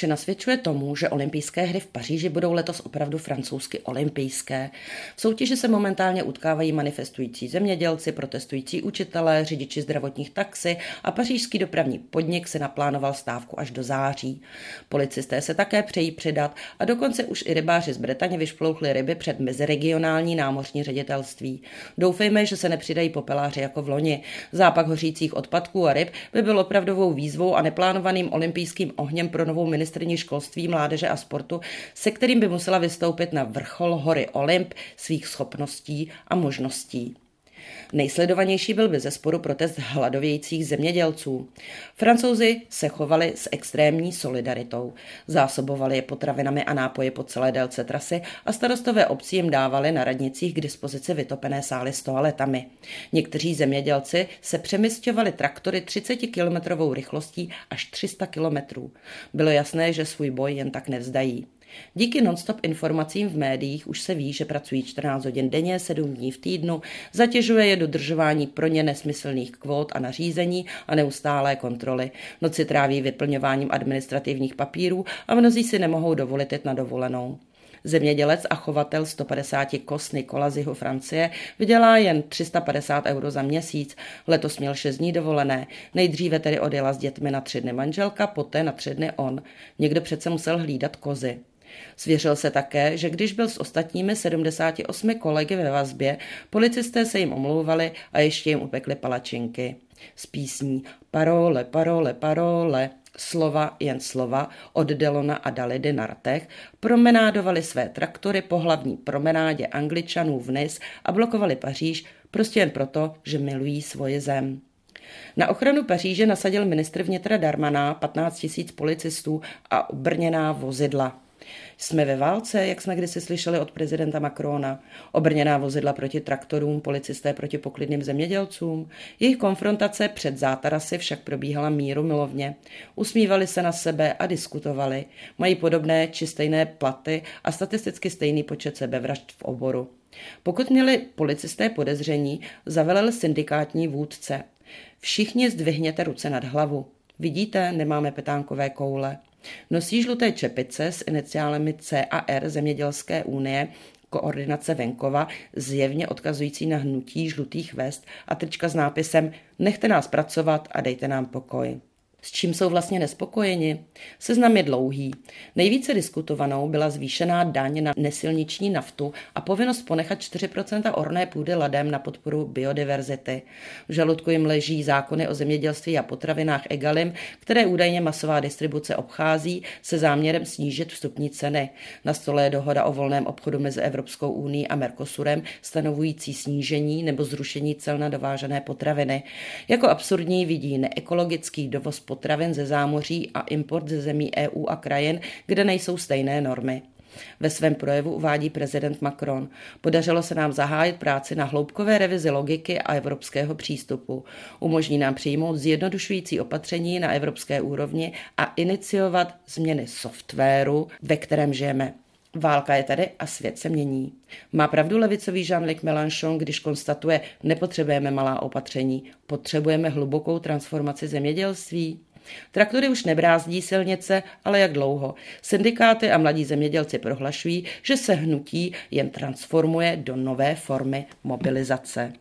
Vše nasvědčuje tomu, že olympijské hry v Paříži budou letos opravdu francouzsky olympijské. V soutěži se momentálně utkávají manifestující zemědělci, protestující učitelé, řidiči zdravotních taxi a pařížský dopravní podnik se naplánoval stávku až do září. Policisté se také přejí přidat a dokonce už i rybáři z Bretaně vyšplouchli ryby před meziregionální námořní ředitelství. Doufejme, že se nepřidají popeláři jako v loni. Zápak hořících odpadků a ryb by byl opravdovou výzvou a neplánovaným olympijským ohněm pro novou ministrní školství, mládeže a sportu, se kterým by musela vystoupit na vrchol hory Olymp svých schopností a možností. Nejsledovanější byl by ze sporu protest hladovějících zemědělců. Francouzi se chovali s extrémní solidaritou. Zásobovali je potravinami a nápoji po celé délce trasy a starostové obcí jim dávali na radnicích k dispozici vytopené sály s toaletami. Někteří zemědělci se přemysťovali traktory 30 kilometrovou rychlostí až 300 kilometrů. Bylo jasné, že svůj boj jen tak nevzdají. Díky nonstop informacím v médiích už se ví, že pracují 14 hodin denně, 7 dní v týdnu, zatěžuje je dodržování pro ně nesmyslných kvót a nařízení a neustálé kontroly. Noci tráví vyplňováním administrativních papírů a mnozí si nemohou dovolit jet na dovolenou. Zemědělec a chovatel 150 kos Nikola z jihu Francie vydělá jen 350 euro za měsíc. Letos měl 6 dní dovolené. Nejdříve tedy odjela s dětmi na tři dny manželka, poté na tři dny on. Někdo přece musel hlídat kozy. Svěřil se také, že když byl s ostatními 78 kolegy ve vazbě, policisté se jim omlouvali a ještě jim upekli palačinky. Z písní Parole, parole, parole, slova jen slova od Delona a Dalidy na rtech, promenádovali své traktory po hlavní promenádě angličanů vniz a blokovali Paříž prostě jen proto, že milují svoji zem. Na ochranu Paříže nasadil ministr vnitra Darmaná 15 tisíc policistů a obrněná vozidla. Jsme ve válce, jak jsme kdysi slyšeli od prezidenta Macrona. Obrněná vozidla proti traktorům, policisté proti poklidným zemědělcům. Jejich konfrontace před zátarasy však probíhala míru milovně. Usmívali se na sebe a diskutovali. Mají podobné či stejné platy a statisticky stejný počet sebevražd v oboru. Pokud měli policisté podezření, zavelel syndikátní vůdce. Všichni zdvihněte ruce nad hlavu. Vidíte, nemáme petánkové koule. Nosí žluté čepice s iniciálemi C a R Zemědělské unie koordinace venkova, zjevně odkazující na hnutí žlutých vest a trička s nápisem Nechte nás pracovat a dejte nám pokoj. S čím jsou vlastně nespokojeni? Seznam je dlouhý. Nejvíce diskutovanou byla zvýšená daň na nesilniční naftu a povinnost ponechat 4% orné půdy ladem na podporu biodiverzity. V žaludku jim leží zákony o zemědělství a potravinách EGalim, které údajně masová distribuce obchází se záměrem snížit vstupní ceny. Na stole je dohoda o volném obchodu mezi Evropskou uní a Mercosurem, stanovující snížení nebo zrušení cel na dovážené potraviny. Jako absurdní vidí neekologický dovoz potravin ze zámoří a import ze zemí EU a krajin, kde nejsou stejné normy. Ve svém projevu uvádí prezident Macron. Podařilo se nám zahájit práci na hloubkové revizi logiky a evropského přístupu. Umožní nám přijmout zjednodušující opatření na evropské úrovni a iniciovat změny softwaru, ve kterém žijeme. Válka je tady a svět se mění. Má pravdu levicový Jean-Luc Mélenchon, když konstatuje, nepotřebujeme malá opatření, potřebujeme hlubokou transformaci zemědělství? Traktory už nebrázdí silnice, ale jak dlouho. Syndikáty a mladí zemědělci prohlašují, že se hnutí jen transformuje do nové formy mobilizace.